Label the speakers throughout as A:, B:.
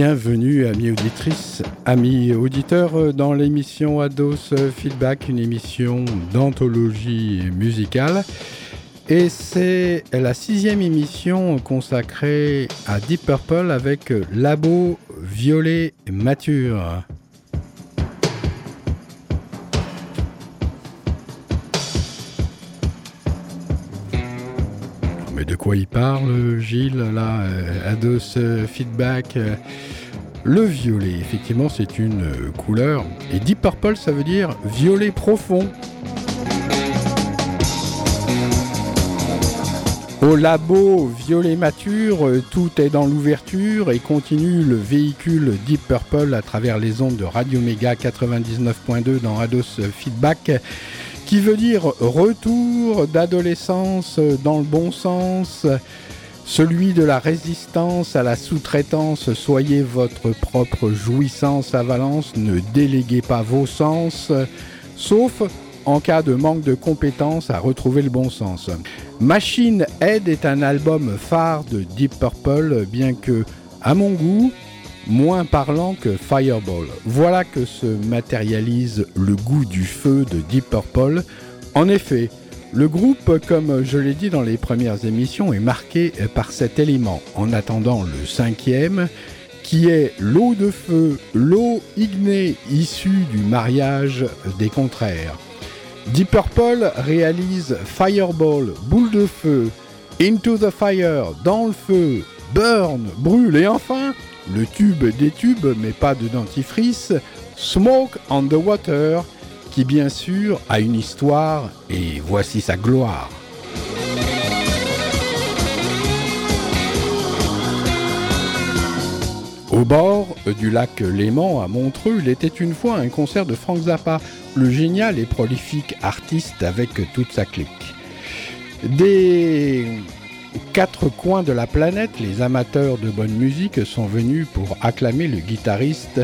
A: Bienvenue, amis auditrices, amis auditeurs, dans l'émission Ados Feedback, une émission d'anthologie musicale. Et c'est la sixième émission consacrée à Deep Purple avec Labo Violet Mature. Mais de quoi il parle, Gilles, là, euh, Ados Feedback euh, Le violet, effectivement, c'est une couleur. Et Deep Purple, ça veut dire violet profond. Au labo Violet Mature, euh, tout est dans l'ouverture et continue le véhicule Deep Purple à travers les ondes de Radio Méga 99.2 dans Ados Feedback, qui veut dire retour d'adolescence dans le bon sens, celui de la résistance à la sous-traitance. Soyez votre propre jouissance à Valence, ne déléguez pas vos sens, sauf en cas de manque de compétences à retrouver le bon sens. Machine Head est un album phare de Deep Purple, bien que, à mon goût, moins parlant que Fireball. Voilà que se matérialise le goût du feu de Deep Purple. En effet, le groupe, comme je l'ai dit dans les premières émissions, est marqué par cet élément. En attendant le cinquième, qui est l'eau de feu, l'eau ignée issue du mariage des contraires. Deep Purple réalise Fireball, boule de feu, Into the Fire, dans le feu, Burn, brûle et enfin le tube des tubes mais pas de dentifrice, Smoke on the Water, bien sûr a une histoire et voici sa gloire. Au bord du lac Léman à Montreux, il était une fois un concert de Frank Zappa, le génial et prolifique artiste avec toute sa clique. Des quatre coins de la planète, les amateurs de bonne musique sont venus pour acclamer le guitariste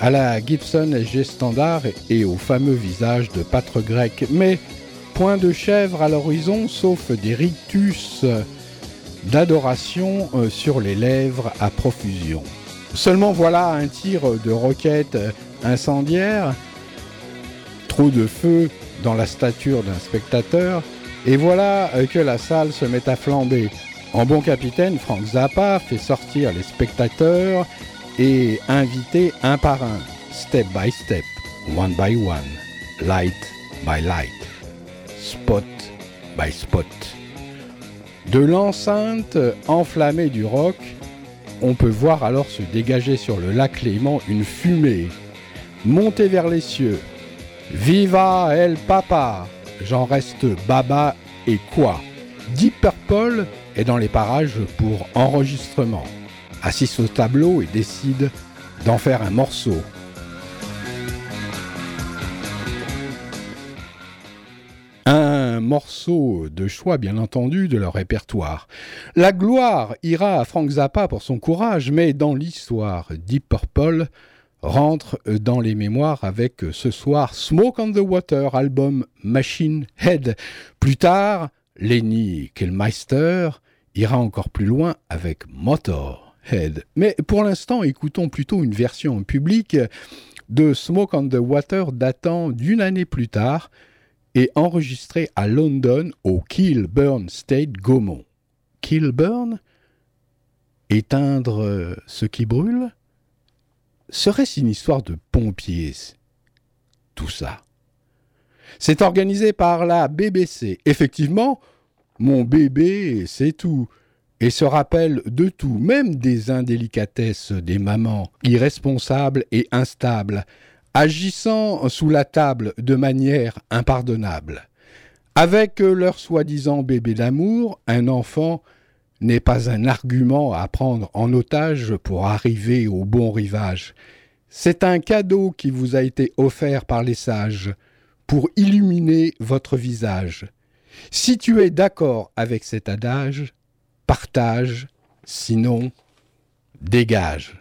A: à la Gibson SG Standard et au fameux visage de pâtre grec. Mais point de chèvre à l'horizon, sauf des rictus d'adoration euh, sur les lèvres à profusion. Seulement voilà un tir de roquette incendiaire, trop de feu dans la stature d'un spectateur, et voilà que la salle se met à flamber. En bon capitaine, Frank Zappa fait sortir les spectateurs et inviter un par un, step by step, one by one, light by light, spot by spot. De l'enceinte enflammée du rock, on peut voir alors se dégager sur le lac Léman une fumée, monter vers les cieux. Viva el papa J'en reste baba et quoi? Deep Purple est dans les parages pour enregistrement. Assiste au tableau et décide d'en faire un morceau. Un morceau de choix, bien entendu, de leur répertoire. La gloire ira à Frank Zappa pour son courage, mais dans l'histoire, Deep Purple rentre dans les mémoires avec ce soir Smoke on the Water, album Machine Head. Plus tard, Lenny Kellmeister ira encore plus loin avec Mais pour l'instant, écoutons plutôt une version public de Smoke on the Water datant d'une année plus tard, et enregistré à London au Kilburn State Gaumont. Kilburn? Éteindre ce qui brûle? Serait-ce une histoire de pompiers Tout ça? C'est organisé par la BBC. Effectivement, mon bébé, c'est tout. Et se rappelle de tout, même des indélicatesses des mamans, irresponsables et instables, agissant sous la table de manière impardonnable. Avec leur soi-disant bébé d'amour, un enfant n'est pas un argument à prendre en otage pour arriver au bon rivage. C'est un cadeau qui vous a été offert par les sages pour illuminer votre visage. Si tu es d'accord avec cet adage, partage, sinon dégage.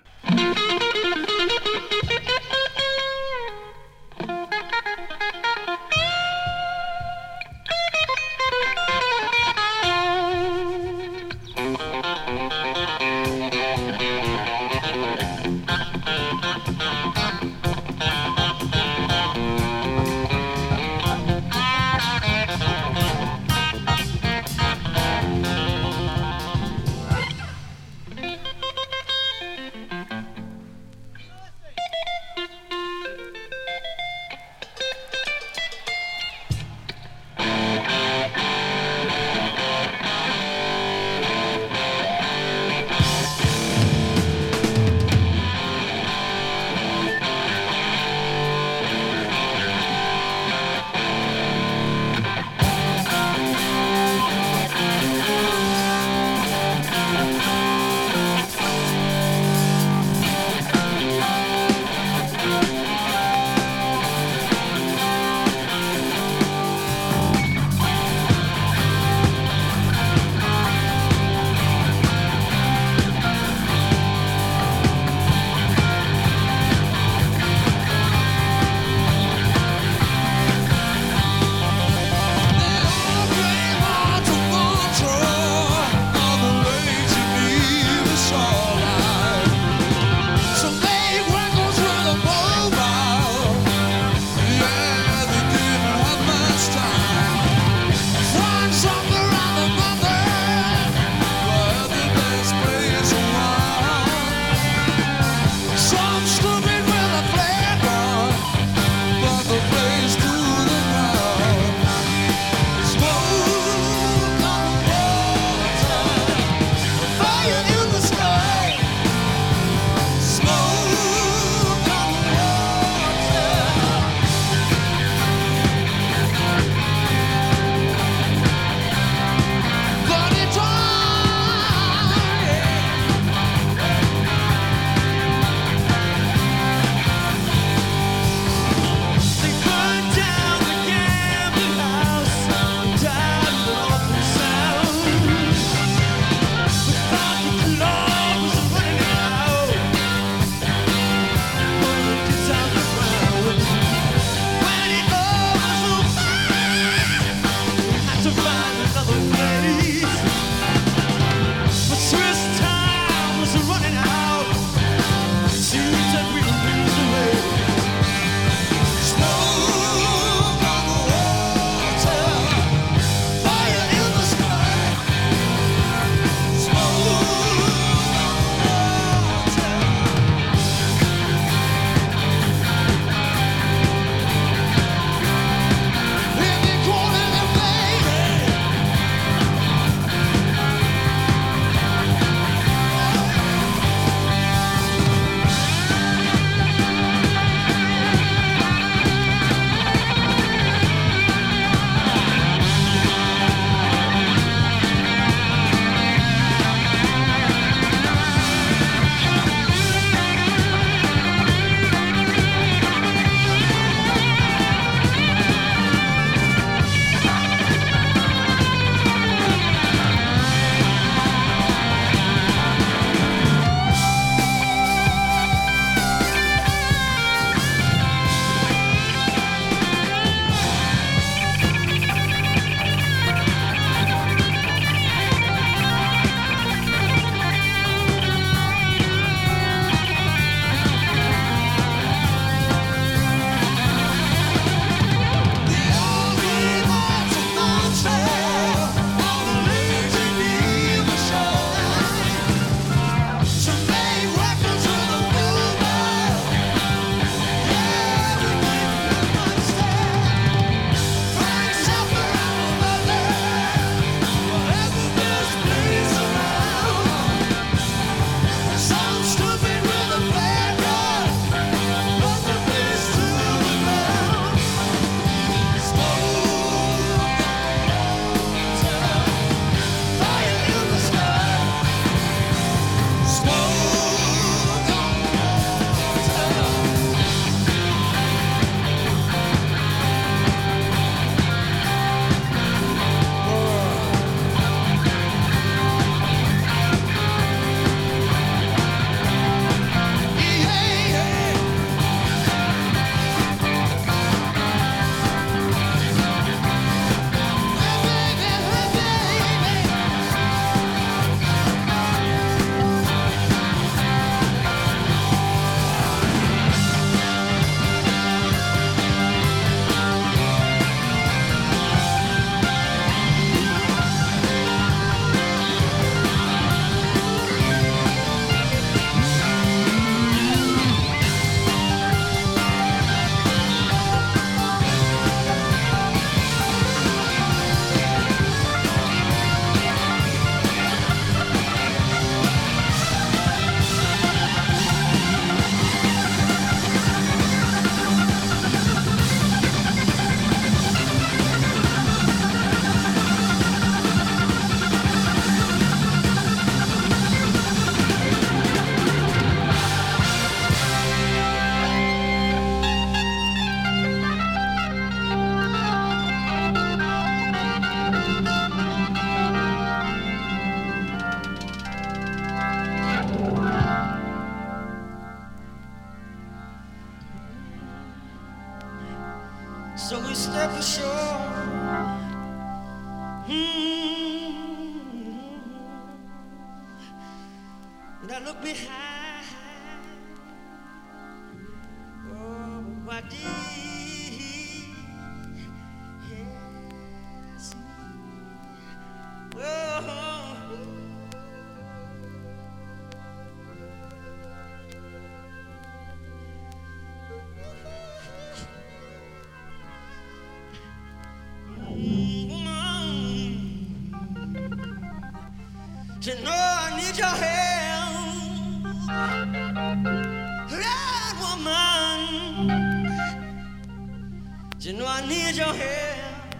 B: you know I need your help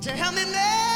B: to help me
C: make.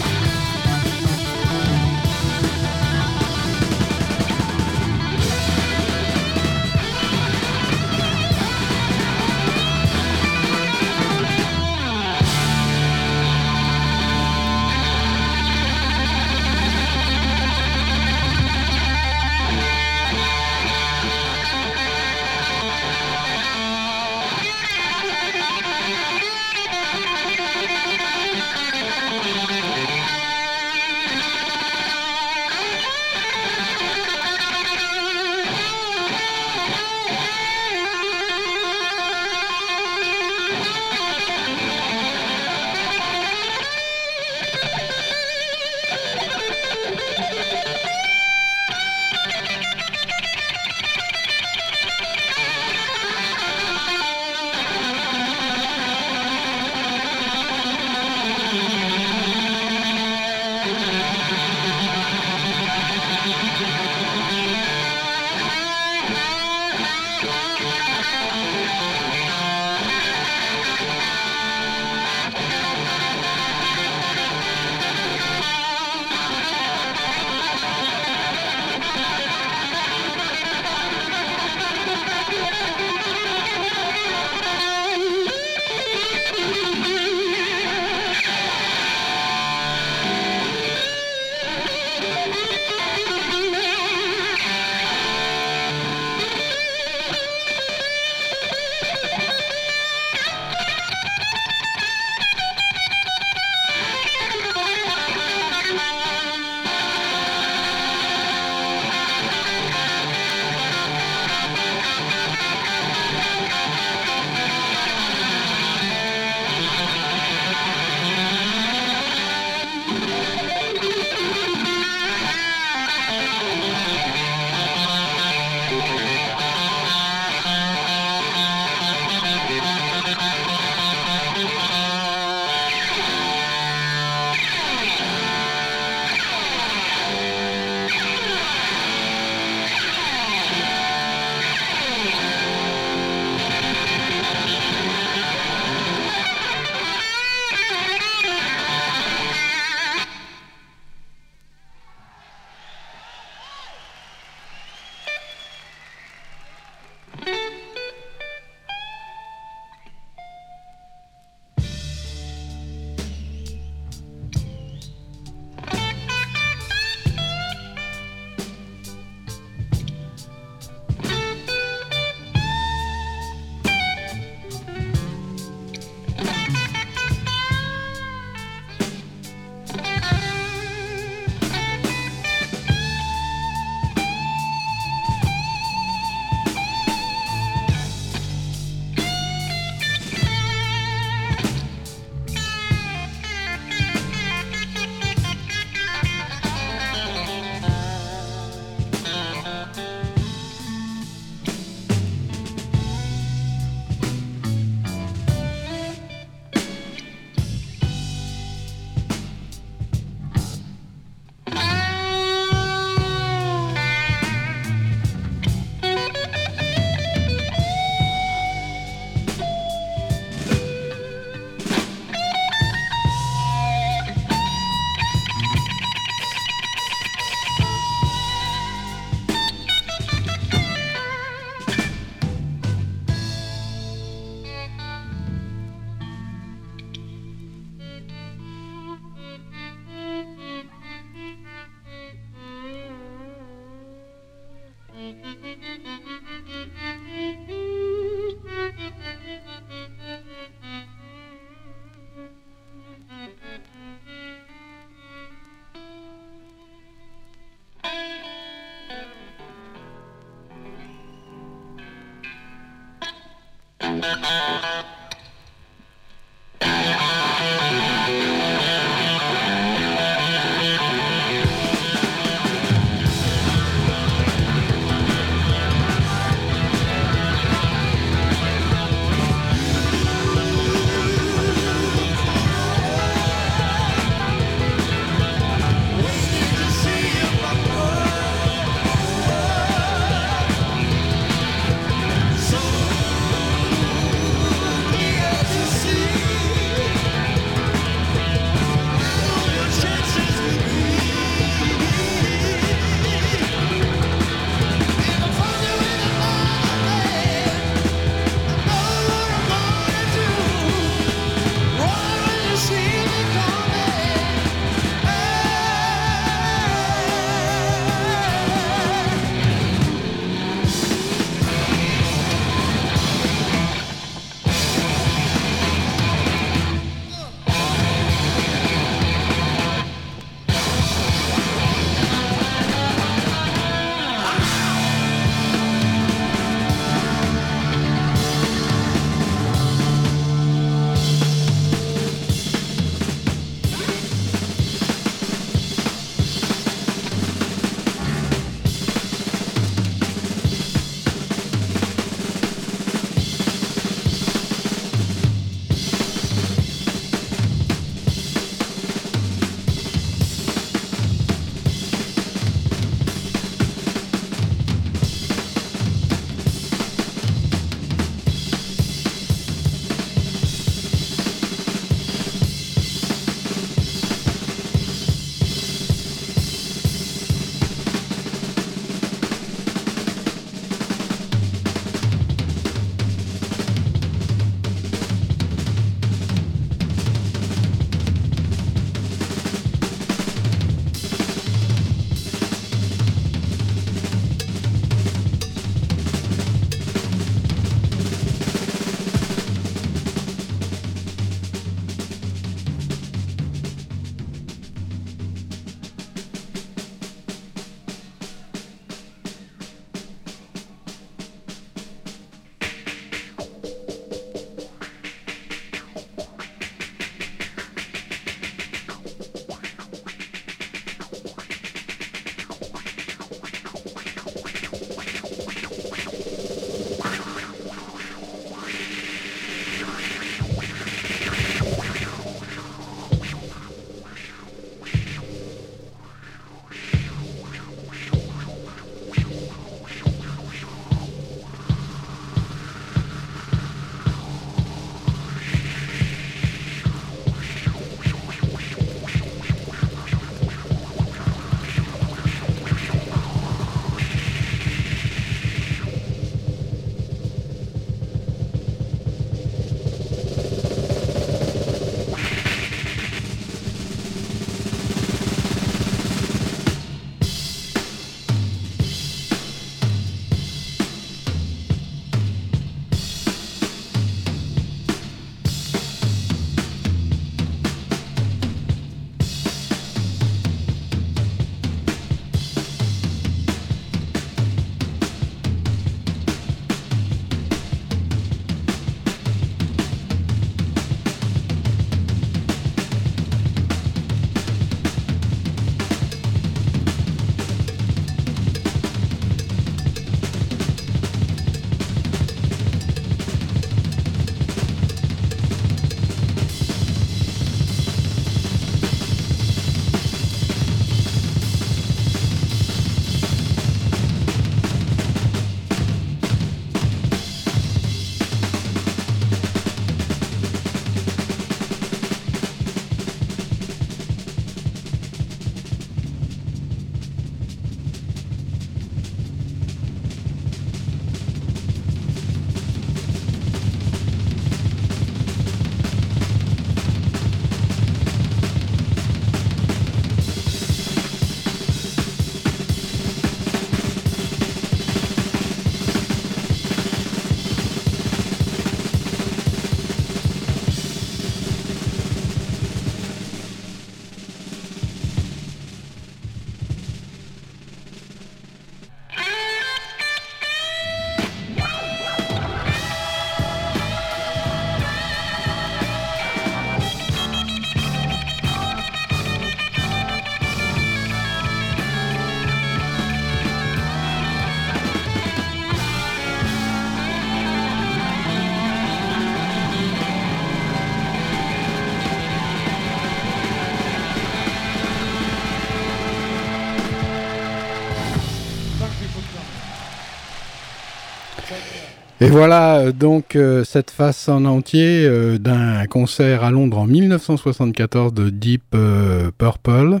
A: Et voilà donc euh, cette face en entier euh, d'un concert à Londres en 1974 de Deep euh, Purple.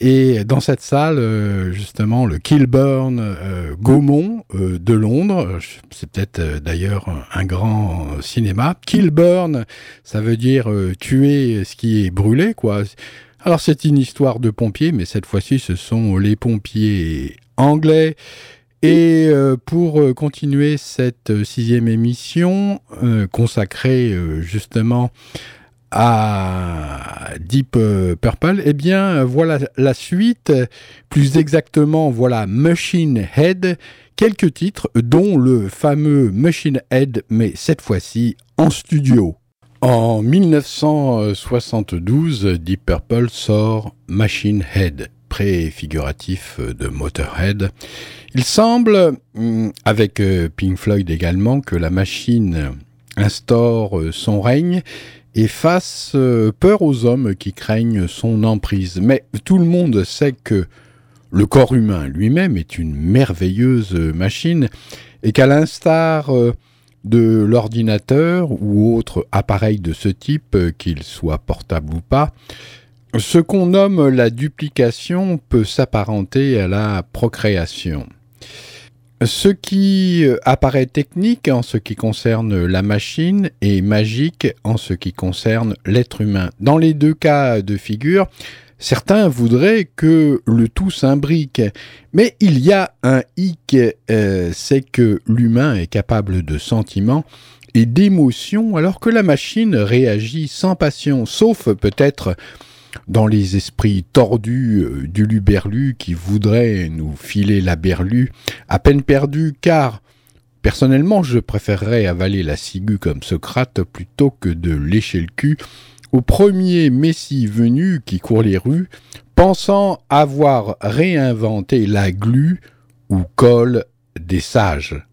A: Et dans cette salle, justement, le Kilburn Gaumont de Londres, c'est peut-être d'ailleurs un grand cinéma. Kilburn, ça veut dire tuer ce qui est brûlé, quoi. Alors c'est une histoire de pompiers, mais cette fois-ci, ce sont les pompiers anglais et euh, pour euh, continuer cette euh, sixième émission consacrée justement à Deep Purple, eh bien voilà la suite, plus exactement voilà Machine Head, quelques titres dont le fameux Machine Head, mais cette fois-ci en studio. En 1972, Deep Purple sort Machine Head préfiguratif de Motorhead. Il semble, hum, avec euh, Pink Floyd également, que la machine instaure euh, son règne et fasse euh, peur aux hommes qui craignent son emprise. Mais tout le monde sait que le corps humain lui-même est une merveilleuse machine et qu'à l'instar de l'ordinateur ou autre appareil de ce type, qu'il soit portable ou pas, ce qu'on nomme la duplication peut s'apparenter à la procréation. Ce qui apparaît technique en ce qui concerne la machine est magique en ce qui concerne l'être humain. Dans les deux cas de figure, certains voudraient que le tout s'imbrique, mais il y a un hic, euh, c'est que l'humain est capable de sentiments et d'émotions alors que la machine réagit sans passion, sauf peut-être dans les esprits tordus euh, du Luberlu qui voudraient nous filer la berlue, à peine perdue, car personnellement je préférerais avaler la ciguë comme Socrate plutôt que de lécher le cul au premier messie venu qui court les rues, pensant avoir réinventé la glu ou colle des sages.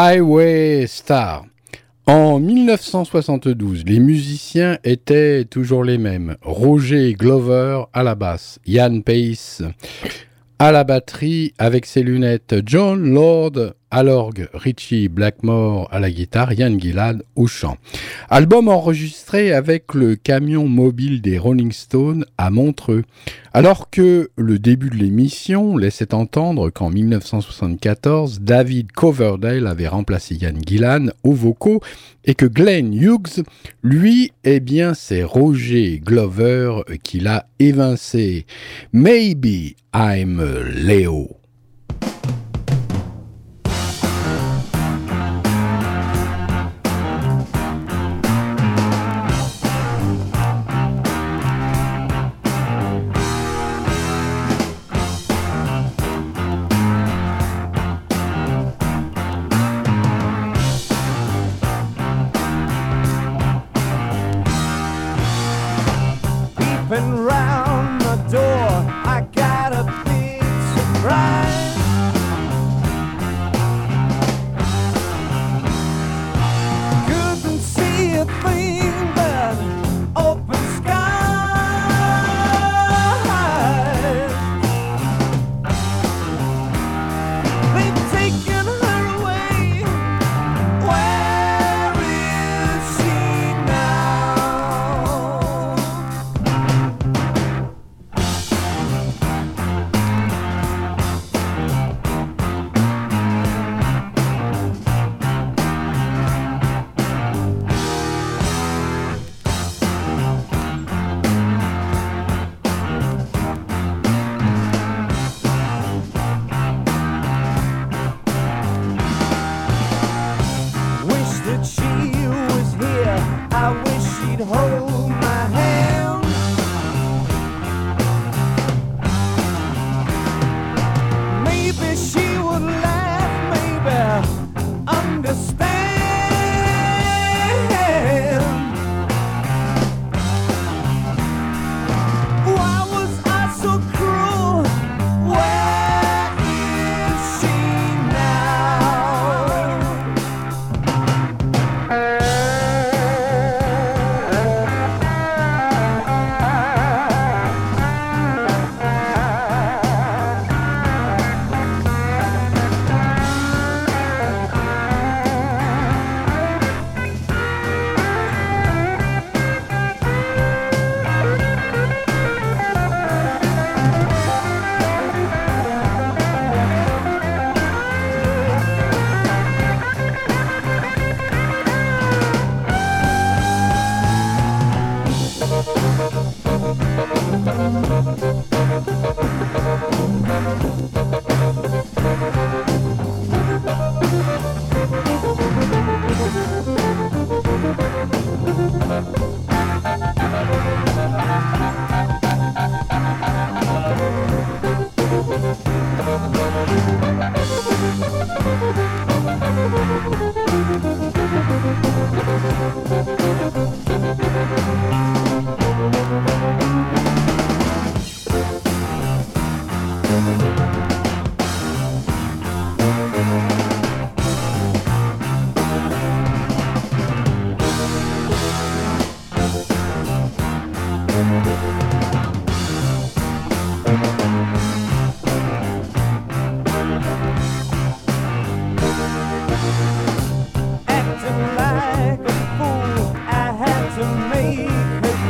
B: Highway Star. En 1972, les musiciens étaient toujours les mêmes. Roger Glover à la basse, Ian Pace à la batterie avec ses lunettes, John Lord à l'orgue, Richie Blackmore à la guitare, Yann Gillard au chant. Album enregistré avec le camion mobile des Rolling Stones à Montreux. Alors que le début de l'émission laissait entendre qu'en 1974, David Coverdale avait remplacé Yann Gillan aux vocaux et que Glenn Hughes, lui, eh bien, c'est Roger Glover qui l'a évincé. Maybe I'm Leo.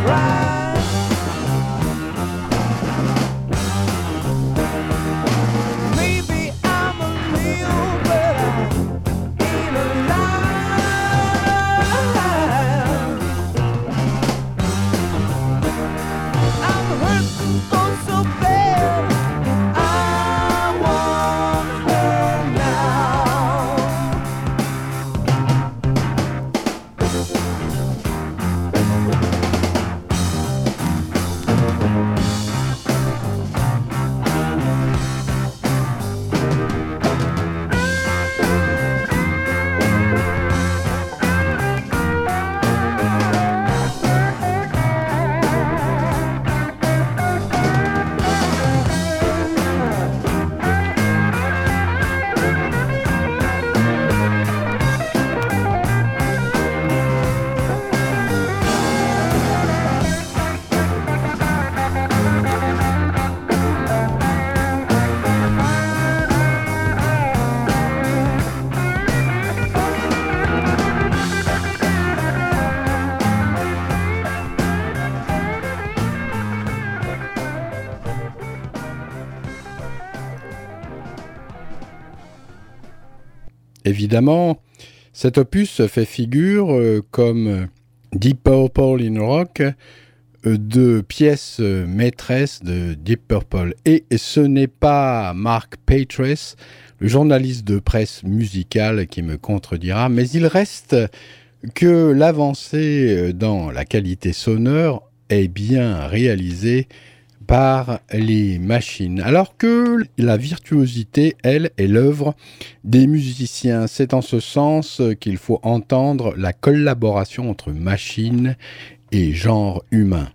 B: right. Évidemment, cet opus fait figure euh, comme Deep Purple in Rock de pièces maîtresses de Deep Purple. Et ce n'est pas Mark Patress, le journaliste de presse musicale, qui me contredira, mais il reste que l'avancée dans la qualité sonore est bien réalisée par les machines, alors que la virtuosité, elle, est l'œuvre des musiciens. C'est en ce sens qu'il faut entendre la collaboration entre machines et genre humain.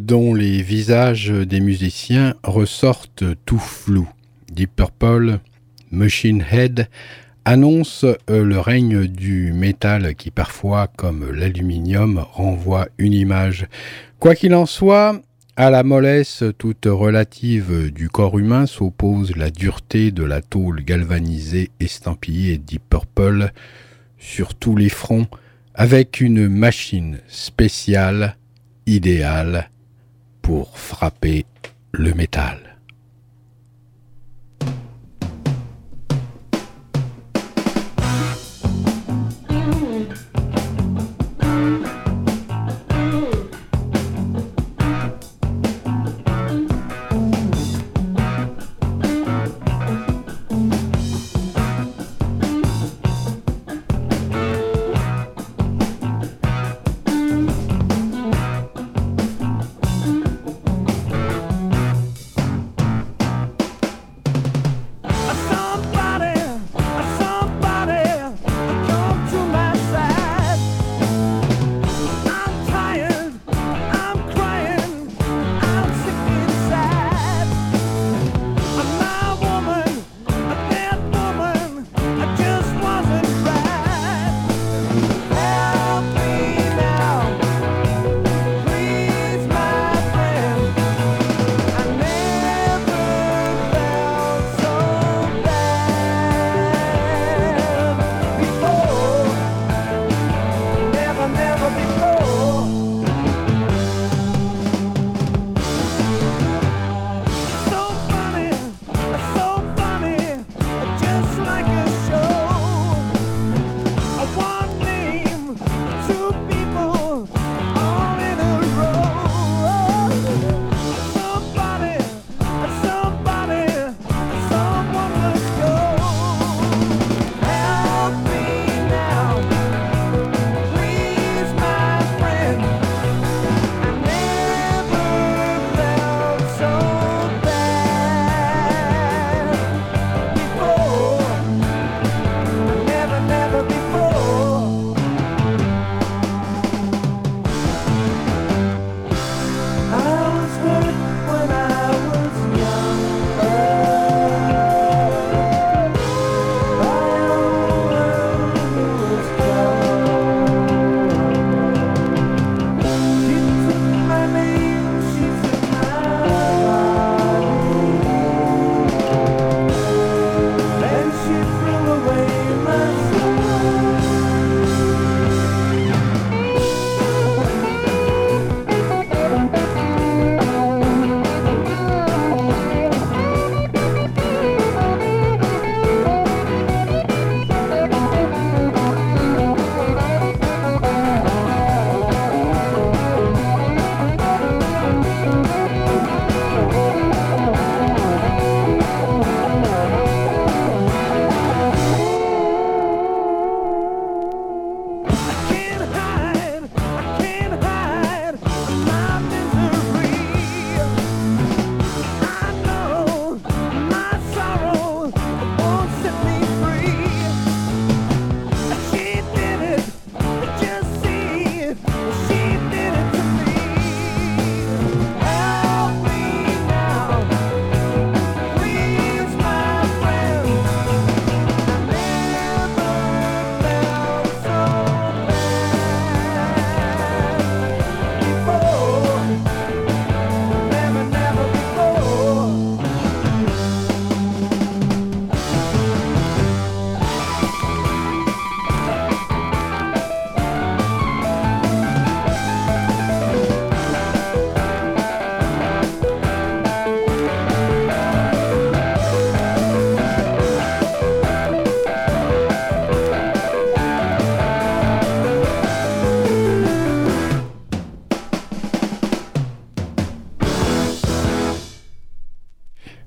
B: Dont les visages des musiciens ressortent tout flous. Deep Purple, Machine Head annonce euh, le règne du métal qui parfois, comme l'aluminium, renvoie une image. Quoi qu'il en soit, à la mollesse toute relative du corps humain s'oppose la dureté de la tôle galvanisée estampillée Deep Purple sur tous les fronts avec une machine spéciale idéal pour frapper le métal.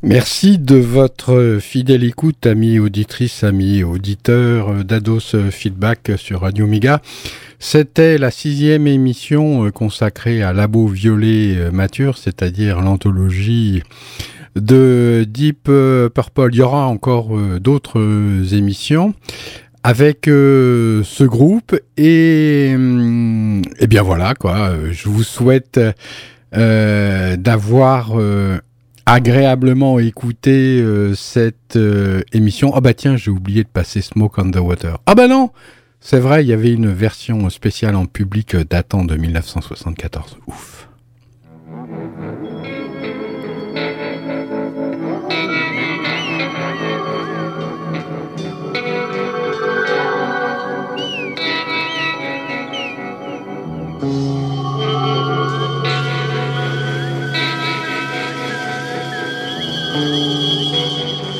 B: Merci de votre fidèle écoute, amis auditrices, amis auditeurs d'Ados Feedback sur Radio Miga. C'était la sixième émission consacrée à Labo Violet Mature, c'est-à-dire l'anthologie de Deep Purple. Il y aura encore d'autres émissions.
A: avec ce groupe et, hum, et bien voilà quoi. Je vous souhaite d'avoir agréablement écouté cette émission. Ah bah tiens, j'ai oublié de passer Smoke on the Water. Ah bah non, c'est vrai, il y avait une version spéciale en public datant de 1974. Ouf. Música